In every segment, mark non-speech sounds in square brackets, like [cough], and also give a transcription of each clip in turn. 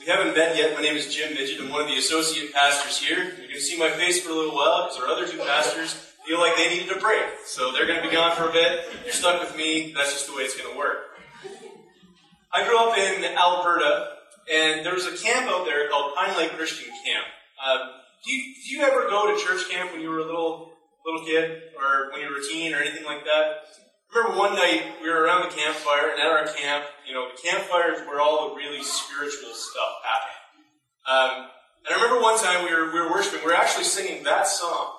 we haven't met yet, my name is Jim Midget. I'm one of the associate pastors here. You're going to see my face for a little while because our other two pastors feel like they needed a break. So they're going to be gone for a bit. You're stuck with me. That's just the way it's going to work. I grew up in Alberta, and there was a camp out there called Pine Lake Christian Camp. Uh, do, you, you ever go to church camp when you were a little little kid, or when you were a teen, or anything like that? Remember one night we were around the campfire, and at our camp, you know, the campfire is where all the really spiritual stuff happened. Um, and I remember one time we were we were worshiping, we were actually singing that song,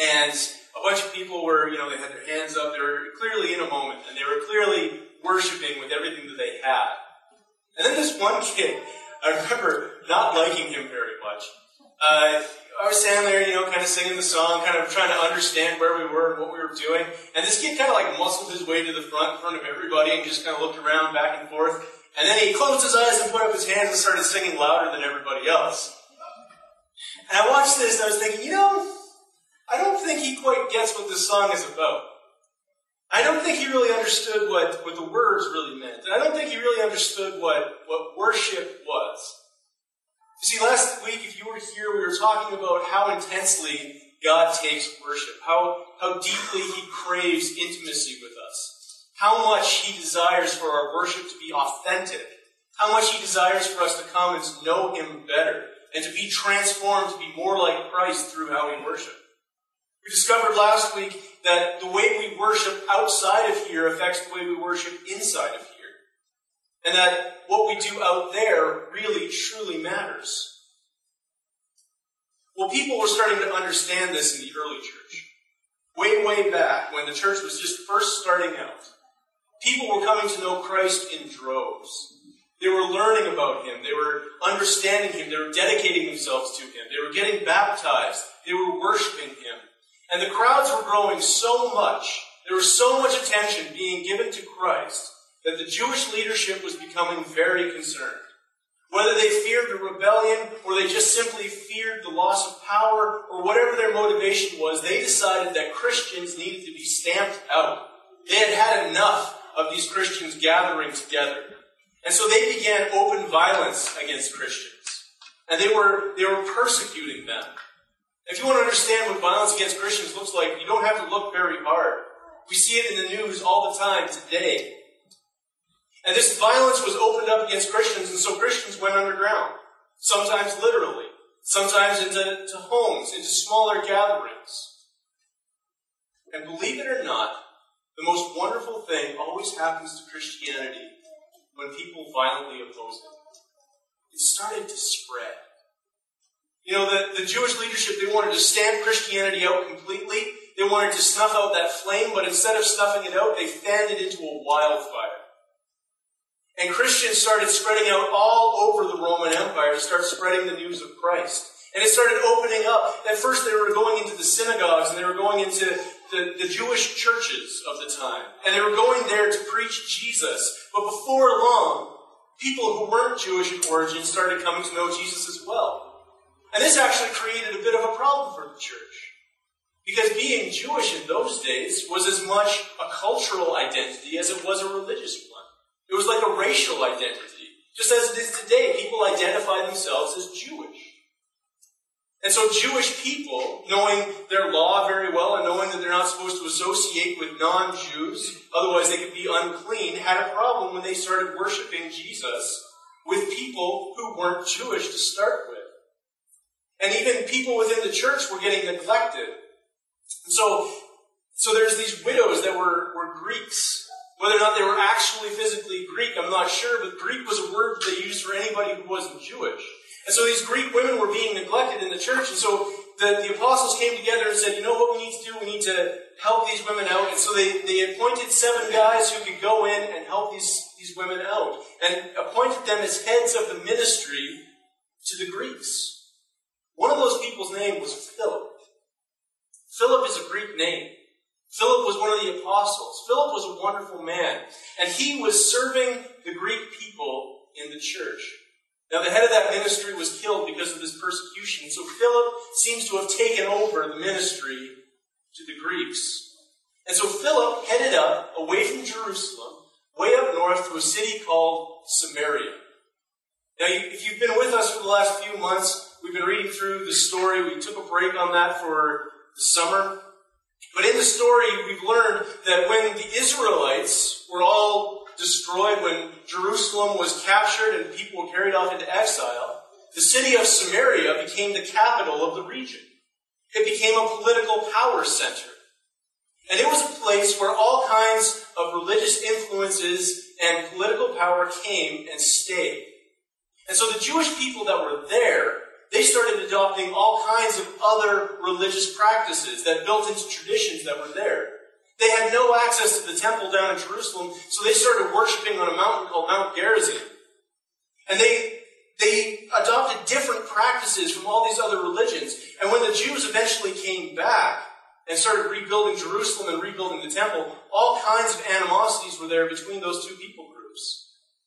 and a bunch of people were, you know, they had their hands up, they were clearly in a moment, and they were clearly worshiping with everything that they had. And then this one kid, [laughs] I remember not liking him very much. Uh, I was standing there, you know, kind of singing the song, kind of trying to understand where we were and what we were doing. And this kid kind of like muscled his way to the front in front of everybody and just kind of looked around back and forth. And then he closed his eyes and put up his hands and started singing louder than everybody else. And I watched this and I was thinking, you know, I don't think he quite gets what this song is about. I don't think he really understood what, what the words really meant. And I don't think he really understood what, what worship was. You see, last week, if you were here, we were talking about how intensely God takes worship, how, how deeply He craves intimacy with us, how much He desires for our worship to be authentic, how much He desires for us to come and to know Him better, and to be transformed to be more like Christ through how we worship. We discovered last week that the way we worship outside of here affects the way we worship inside of. And that what we do out there really, truly matters. Well, people were starting to understand this in the early church. Way, way back when the church was just first starting out. People were coming to know Christ in droves. They were learning about Him. They were understanding Him. They were dedicating themselves to Him. They were getting baptized. They were worshiping Him. And the crowds were growing so much. There was so much attention being given to Christ that the Jewish leadership was becoming very concerned. Whether they feared a rebellion or they just simply feared the loss of power or whatever their motivation was, they decided that Christians needed to be stamped out. They had had enough of these Christians gathering together. And so they began open violence against Christians. And they were, they were persecuting them. If you want to understand what violence against Christians looks like, you don't have to look very hard. We see it in the news all the time today. And this violence was opened up against Christians, and so Christians went underground. Sometimes literally, sometimes into homes, into smaller gatherings. And believe it or not, the most wonderful thing always happens to Christianity when people violently oppose it. It started to spread. You know, the, the Jewish leadership, they wanted to stamp Christianity out completely. They wanted to snuff out that flame, but instead of snuffing it out, they fanned it into a wildfire. And Christians started spreading out all over the Roman Empire to start spreading the news of Christ. And it started opening up. At first, they were going into the synagogues and they were going into the, the Jewish churches of the time. And they were going there to preach Jesus. But before long, people who weren't Jewish in origin started coming to know Jesus as well. And this actually created a bit of a problem for the church. Because being Jewish in those days was as much a cultural identity as it was a religious one. It was like a racial identity. Just as it is today, people identify themselves as Jewish. And so Jewish people, knowing their law very well and knowing that they're not supposed to associate with non-Jews, otherwise they could be unclean, had a problem when they started worshiping Jesus with people who weren't Jewish to start with. And even people within the church were getting neglected. And so, so there's these widows that were, were Greeks whether or not they were actually physically Greek, I'm not sure, but Greek was a word they used for anybody who wasn't Jewish. And so these Greek women were being neglected in the church, and so the, the apostles came together and said, you know what we need to do? We need to help these women out. And so they, they appointed seven guys who could go in and help these, these women out, and appointed them as heads of the ministry to the Greeks. One of those people's name was Philip. Philip is a Greek name. Philip was one of the apostles. Philip was a wonderful man, and he was serving the Greek people in the church. Now, the head of that ministry was killed because of this persecution, so Philip seems to have taken over the ministry to the Greeks. And so Philip headed up away from Jerusalem, way up north to a city called Samaria. Now, if you've been with us for the last few months, we've been reading through the story. We took a break on that for the summer. But in the story, we've learned that when the Israelites were all destroyed, when Jerusalem was captured and people were carried off into exile, the city of Samaria became the capital of the region. It became a political power center. And it was a place where all kinds of religious influences and political power came and stayed. And so the Jewish people that were there, they started adopting all kinds of other religious practices that built into traditions that were there. They had no access to the temple down in Jerusalem, so they started worshiping on a mountain called Mount Gerizim. And they, they adopted different practices from all these other religions. And when the Jews eventually came back and started rebuilding Jerusalem and rebuilding the temple, all kinds of animosities were there between those two people groups.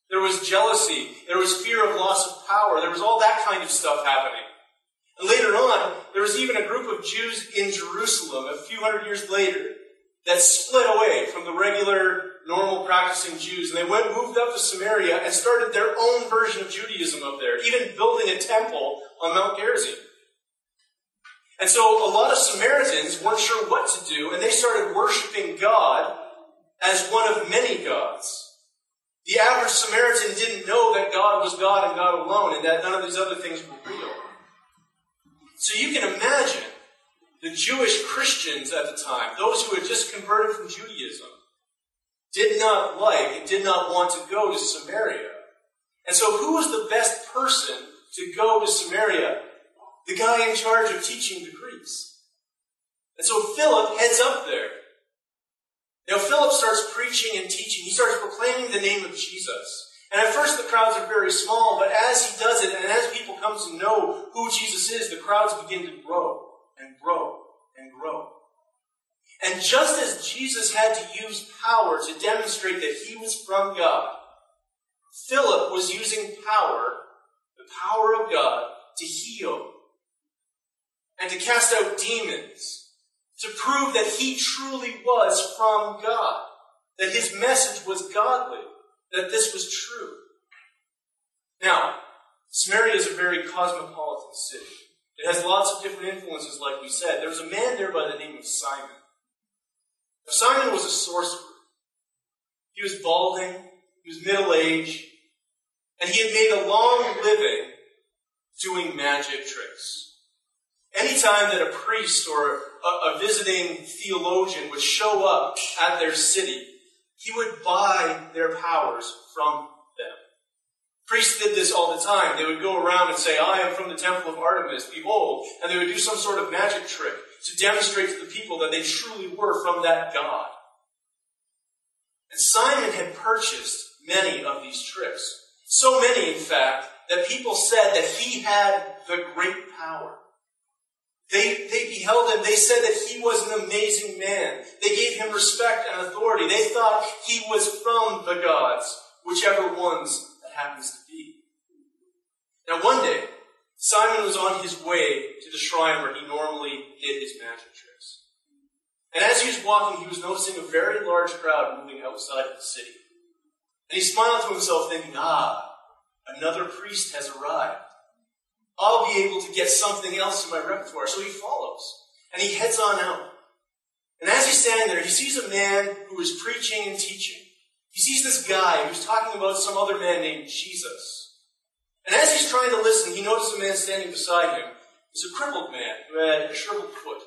There was jealousy. There was fear of loss of power. There was all that kind of stuff happening. And later on, there was even a group of Jews in Jerusalem a few hundred years later that split away from the regular, normal practicing Jews. And they went, moved up to Samaria and started their own version of Judaism up there, even building a temple on Mount Gerizim. And so a lot of Samaritans weren't sure what to do, and they started worshiping God as one of many gods. The average Samaritan didn't know that God was God and God alone, and that none of these other things were real. So you can imagine the Jewish Christians at the time, those who had just converted from Judaism, did not like and did not want to go to Samaria. And so who was the best person to go to Samaria? The guy in charge of teaching the Greeks. And so Philip heads up there. Now, Philip starts preaching and teaching. He starts proclaiming the name of Jesus. And at first, the crowds are very small, but as he does it, and as people come to know who Jesus is, the crowds begin to grow and grow and grow. And just as Jesus had to use power to demonstrate that he was from God, Philip was using power, the power of God, to heal and to cast out demons to prove that he truly was from God, that his message was godly, that this was true. Now, Samaria is a very cosmopolitan city. It has lots of different influences, like we said. There was a man there by the name of Simon. Now, Simon was a sorcerer. He was balding, he was middle aged, and he had made a long living doing magic tricks. Anytime that a priest or a, a, visiting theologian would show up at their city, he would buy their powers from them. Priests did this all the time. They would go around and say, I am from the temple of Artemis, behold. And they would do some sort of magic trick to demonstrate to the people that they truly were from that God. And Simon had purchased many of these tricks. So many, in fact, that people said that he had the great power. They, they beheld him. They said that he was an amazing man. They gave him respect and authority. They thought he was from the gods, whichever ones that happens to be. Now, one day, Simon was on his way to the shrine where he normally did his magic tricks. And as he was walking, he was noticing a very large crowd moving outside of the city. And he smiled to himself, thinking, ah, another priest has arrived. I'll be able to get something else in my repertoire. So he follows. And he heads on out. And as he's standing there, he sees a man who is preaching and teaching. He sees this guy who's talking about some other man named Jesus. And as he's trying to listen, he notices a man standing beside him. He's a crippled man who had a shriveled foot.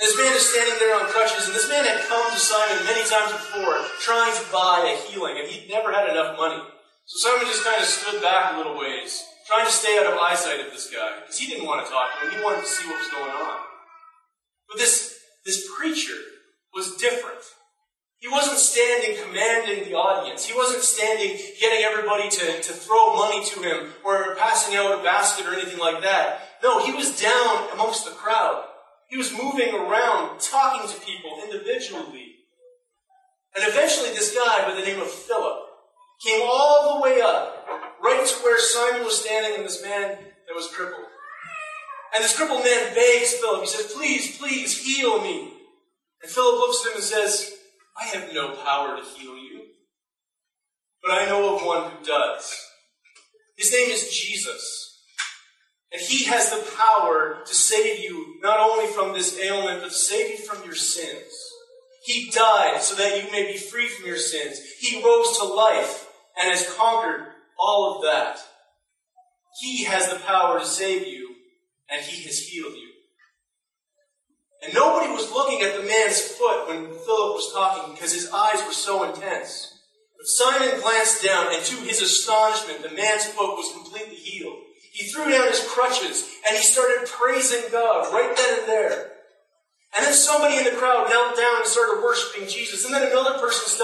And this man is standing there on crutches, and this man had come to Simon many times before, trying to buy a healing, and he'd never had enough money. So Simon just kind of stood back a little ways, trying to stay out of eyesight of this guy, because he didn't want to talk to him. He wanted to see what was going on. But this, this preacher was different. He wasn't standing commanding the audience. He wasn't standing getting everybody to, to throw money to him or passing out a basket or anything like that. No, he was down amongst the crowd. He was moving around, talking to people individually. And eventually this guy by the name of Philip came all the way up, right to where Simon was standing and this man that was crippled. And this crippled man begs Philip, he says, Please, please heal me. And Philip looks at him and says, I have no power to heal you, but I know of one who does. His name is Jesus. And He has the power to save you not only from this ailment, but to save you from your sins. He died so that you may be free from your sins. He rose to life and has conquered all of that. He has the power to save you, and He has healed you. And nobody was looking at the man's foot when Philip was talking because his eyes were so intense. But Simon glanced down, and to his astonishment, the man's foot was completely healed. He threw down his crutches, and he started praising God right then and there. And then somebody in the crowd knelt down and started worshiping Jesus. And then another person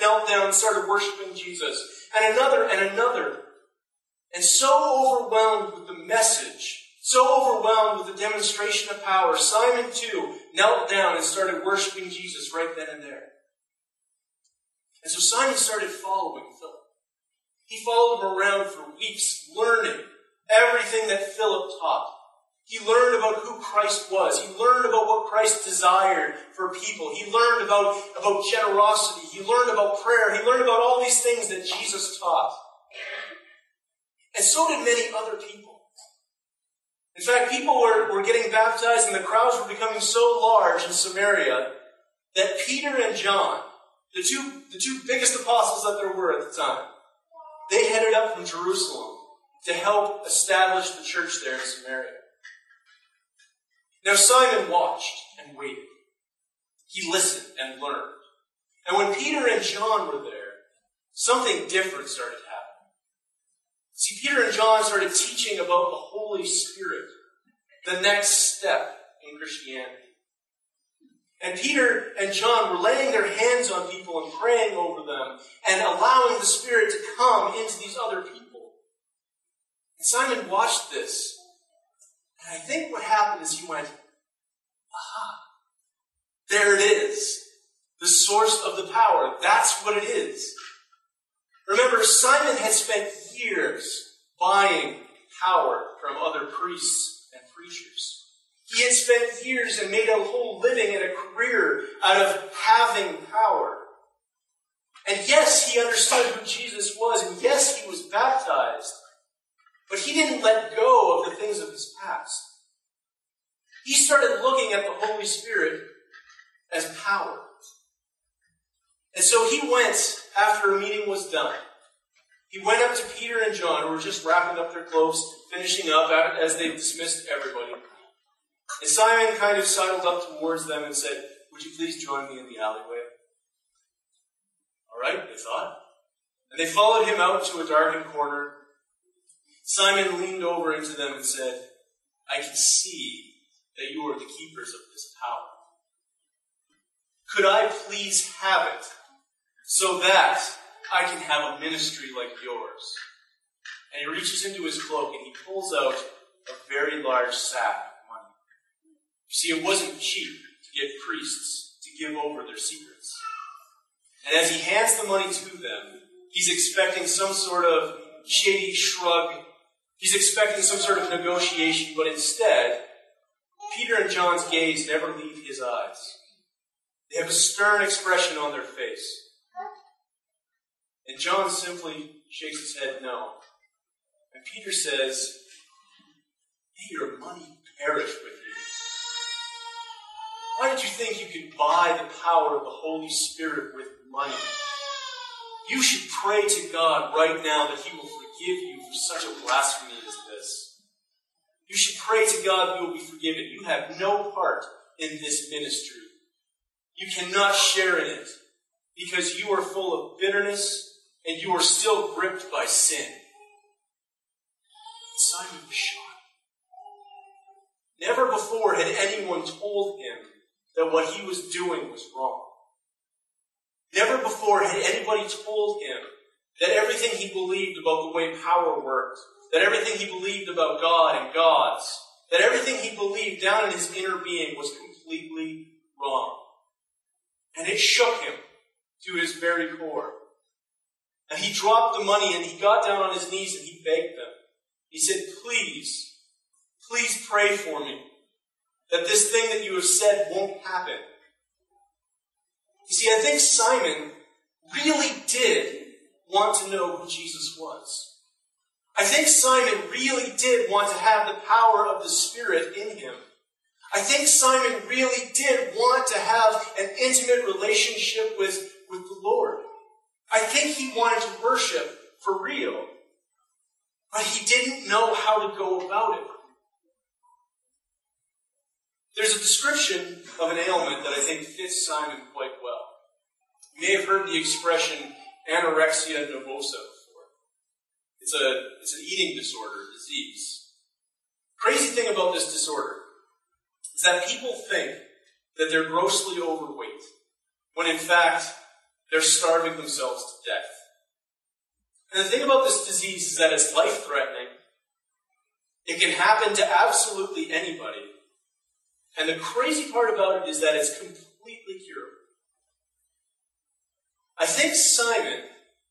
knelt down and started worshiping Jesus. And another and another. And so overwhelmed with the message, so overwhelmed with the demonstration of power, Simon too knelt down and started worshiping Jesus right then and there. And so Simon started following Philip. He followed him around for weeks, learning everything that Philip taught. He learned about who Christ was. He learned about what Christ desired for people. He learned about, about generosity. He learned about prayer. He learned about all these things that Jesus taught. And so did many other people. In fact, people were, were getting baptized and the crowds were becoming so large in Samaria that Peter and John, the two, the two biggest apostles that there were at the time, they headed up from Jerusalem to help establish the church there in Samaria. Now Simon watched and waited. He listened and learned. And when Peter and John were there, something different started happening. See, Peter and John started teaching about the Holy Spirit, the next step in Christianity. And Peter and John were laying their hands on people and praying over them and allowing the Spirit to come into these other people. And Simon watched this and I think what happened is he went, aha, there it is. The source of the power. That's what it is. Remember, Simon had spent years buying power from other priests and preachers. He had spent years and made a whole living and a career out of having power. And yes, he understood who Jesus was, and yes, he was baptized. But he didn't let go of the things of his past. He started looking at the Holy Spirit as power. And so he went, after a meeting was done, he went up to Peter and John, who were just wrapping up their cloaks, finishing up as they dismissed everybody. And Simon kind of sidled up towards them and said, Would you please join me in the alleyway? All right, they thought. And they followed him out to a darkened corner Simon leaned over into them and said, I can see that you are the keepers of this power. Could I please have it so that I can have a ministry like yours? And he reaches into his cloak and he pulls out a very large sack of money. You see, it wasn't cheap to get priests to give over their secrets. And as he hands the money to them, he's expecting some sort of shady shrug He's expecting some sort of negotiation, but instead, Peter and John's gaze never leave his eyes. They have a stern expression on their face. And John simply shakes his head no. And Peter says, May your money perish with you. Why did you think you could buy the power of the Holy Spirit with money? You should pray to God right now that He will forgive you for such a blasphemy as this. You should pray to God you will be forgiven. You have no part in this ministry. You cannot share in it because you are full of bitterness and you are still gripped by sin. Simon was shocked. Never before had anyone told him that what he was doing was wrong. Never before had anybody told him that everything he believed about the way power worked, that everything he believed about God and gods, that everything he believed down in his inner being was completely wrong. And it shook him to his very core. And he dropped the money and he got down on his knees and he begged them. He said, Please, please pray for me that this thing that you have said won't happen. You see, I think Simon really did want to know who Jesus was. I think Simon really did want to have the power of the Spirit in him. I think Simon really did want to have an intimate relationship with, with the Lord. I think he wanted to worship for real. But he didn't know how to go about it. There's a description of an ailment that I think fits Simon quite well. You may have heard the expression anorexia nervosa before. It's, a, it's an eating disorder, disease. Crazy thing about this disorder is that people think that they're grossly overweight, when in fact, they're starving themselves to death. And the thing about this disease is that it's life threatening. It can happen to absolutely anybody. And the crazy part about it is that it's completely curable. I think Simon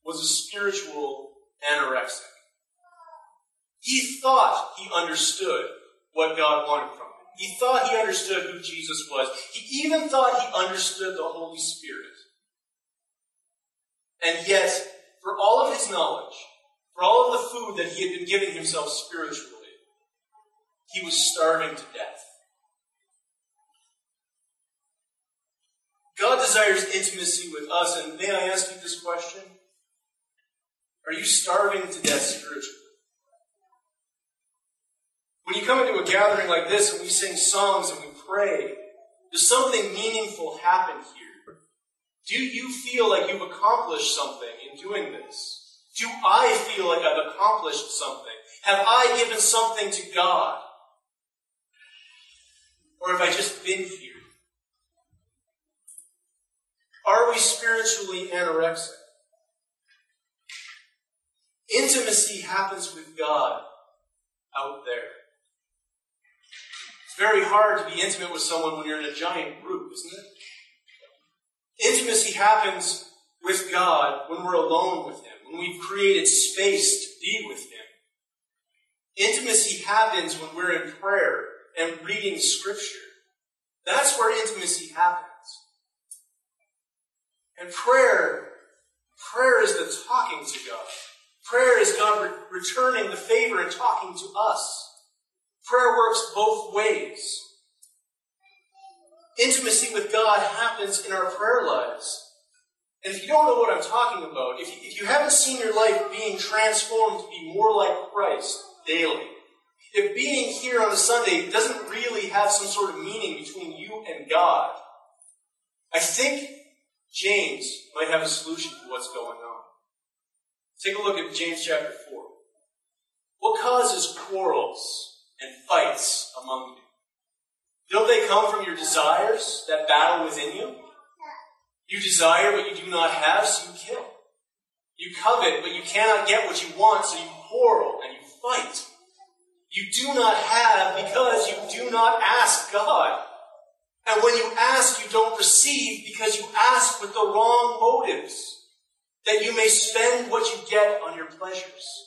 was a spiritual anorexic. He thought he understood what God wanted from him. He thought he understood who Jesus was. He even thought he understood the Holy Spirit. And yet, for all of his knowledge, for all of the food that he had been giving himself spiritually, he was starving to death. God desires intimacy with us, and may I ask you this question? Are you starving to death spiritually? When you come into a gathering like this and we sing songs and we pray, does something meaningful happen here? Do you feel like you've accomplished something in doing this? Do I feel like I've accomplished something? Have I given something to God? Or have I just been here? Are we spiritually anorexic? Intimacy happens with God out there. It's very hard to be intimate with someone when you're in a giant group, isn't it? Intimacy happens with God when we're alone with Him, when we've created space to be with Him. Intimacy happens when we're in prayer and reading Scripture. That's where intimacy happens. And prayer, prayer is the talking to God. Prayer is God re- returning the favor and talking to us. Prayer works both ways. Intimacy with God happens in our prayer lives. And if you don't know what I'm talking about, if you, if you haven't seen your life being transformed to be more like Christ daily, if being here on a Sunday doesn't really have some sort of meaning between you and God, I think James might have a solution to what's going on. Take a look at James chapter 4. What causes quarrels and fights among you? Don't they come from your desires that battle within you? You desire what you do not have, so you kill. You covet, but you cannot get what you want, so you quarrel and you fight. You do not have because you do not ask God. And when you ask, you don't receive because you ask with the wrong motives, that you may spend what you get on your pleasures.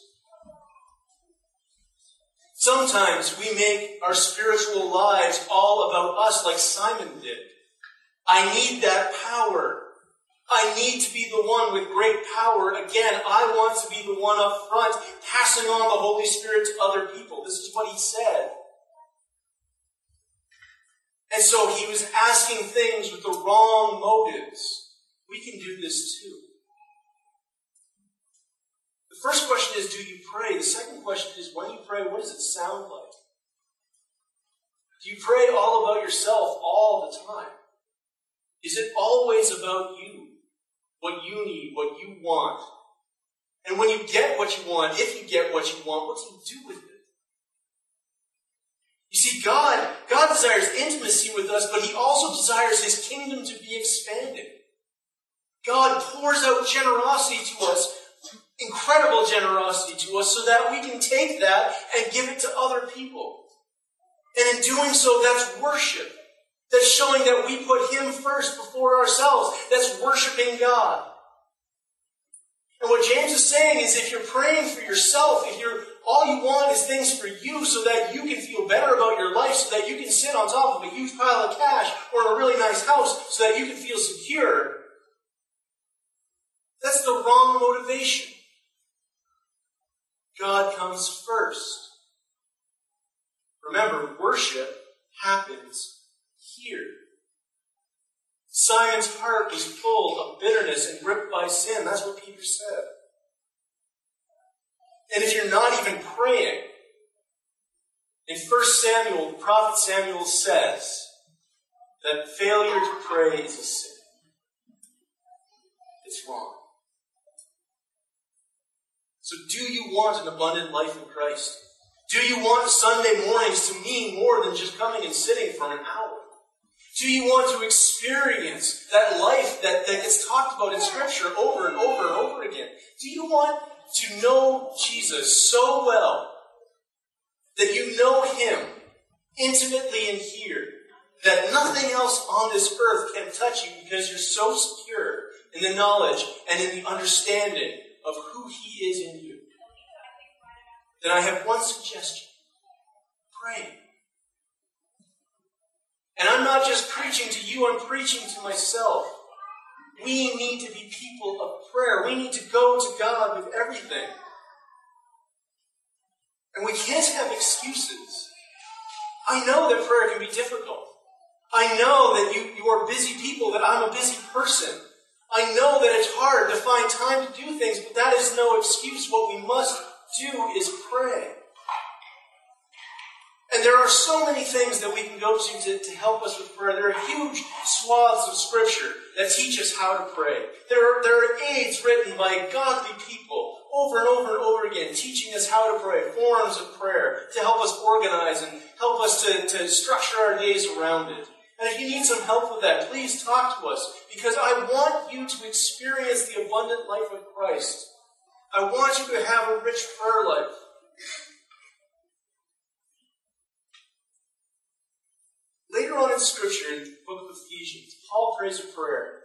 Sometimes we make our spiritual lives all about us like Simon did. I need that power. I need to be the one with great power. Again, I want to be the one up front, passing on the Holy Spirit to other people. This is what he said. And so he was asking things with the wrong motives. We can do this too. The first question is, do you pray? The second question is, when you pray, what does it sound like? Do you pray all about yourself all the time? Is it always about you? What you need, what you want? And when you get what you want, if you get what you want, what do you do with it? You see, God, God desires intimacy with us, but He also desires His kingdom to be expanded. God pours out generosity to us, incredible generosity to us, so that we can take that and give it to other people. And in doing so, that's worship. That's showing that we put Him first before ourselves. That's worshiping God. And what James is saying is if you're praying for yourself, if you're all you want is things for you so that you can feel better about your life, so that you can sit on top of a huge pile of cash or a really nice house so that you can feel secure. That's the wrong motivation. God comes first. Remember, worship happens here. Simon's heart was full of bitterness and gripped by sin. That's what Peter said. And if you're not even praying, in 1 Samuel, prophet Samuel says that failure to pray is a sin. It's wrong. So, do you want an abundant life in Christ? Do you want Sunday mornings to mean more than just coming and sitting for an hour? Do you want to experience that life that, that gets talked about in Scripture over and over and over again? Do you want to know Jesus so well that you know Him intimately in here, that nothing else on this earth can touch you because you're so secure in the knowledge and in the understanding of who He is in you, then I have one suggestion pray. And I'm not just preaching to you, I'm preaching to myself. We need to be people of prayer. We need to go to God with everything. And we can't have excuses. I know that prayer can be difficult. I know that you, you are busy people, that I'm a busy person. I know that it's hard to find time to do things, but that is no excuse. What we must do is pray. And there are so many things that we can go to, to to, help us with prayer. There are huge swaths of Scripture that teach us how to pray. There are, there are aids written by godly people over and over and over again, teaching us how to pray, forms of prayer to help us organize and help us to, to structure our days around it. And if you need some help with that, please talk to us because I want you to experience the abundant life of Christ. I want you to have a rich prayer life. Later on in Scripture, in the book of Ephesians, Paul prays a prayer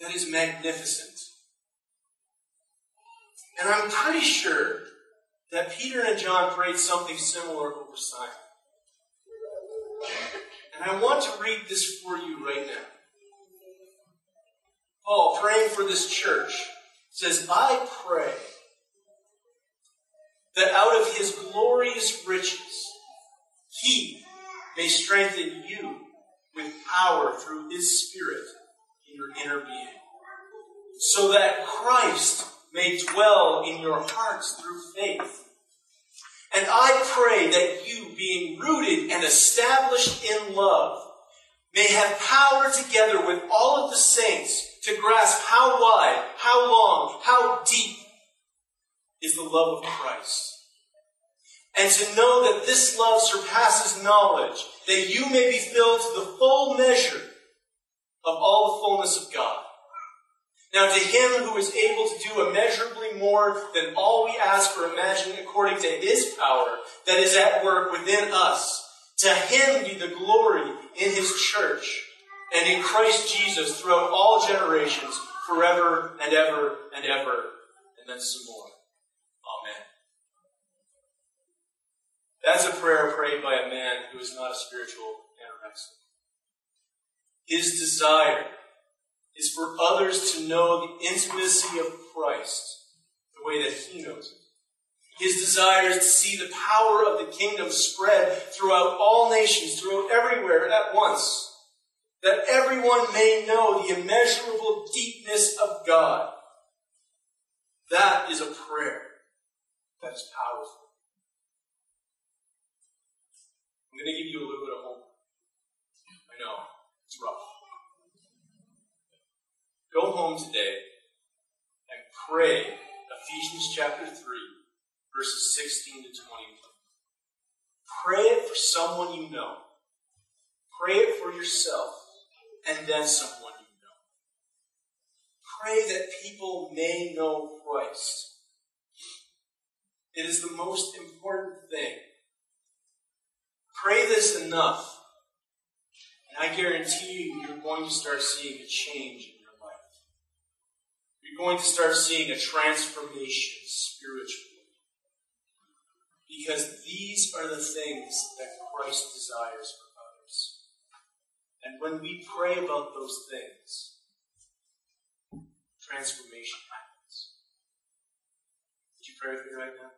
that is magnificent. And I'm pretty sure that Peter and John prayed something similar over Simon. And I want to read this for you right now. Paul, praying for this church, says, I pray that out of his glorious riches, he may strengthen you with power through his Spirit in your inner being, so that Christ may dwell in your hearts through faith. And I pray that you, being rooted and established in love, may have power together with all of the saints to grasp how wide, how long, how deep is the love of Christ and to know that this love surpasses knowledge, that you may be filled to the full measure of all the fullness of God. Now, to him who is able to do immeasurably more than all we ask or imagine according to his power that is at work within us, to him be the glory in his church and in Christ Jesus throughout all generations, forever and ever and ever. And then some more. That's a prayer prayed by a man who is not a spiritual anorexic. His desire is for others to know the intimacy of Christ the way that he knows it. His desire is to see the power of the kingdom spread throughout all nations, throughout everywhere at once, that everyone may know the immeasurable deepness of God. That is a prayer that is powerful. Going to give you a little bit of homework. I know, it's rough. Go home today and pray Ephesians chapter 3, verses 16 to 21. Pray it for someone you know. Pray it for yourself and then someone you know. Pray that people may know Christ. It is the most important thing Pray this enough, and I guarantee you, you're going to start seeing a change in your life. You're going to start seeing a transformation spiritually. Because these are the things that Christ desires for others. And when we pray about those things, transformation happens. Would you pray with me right now?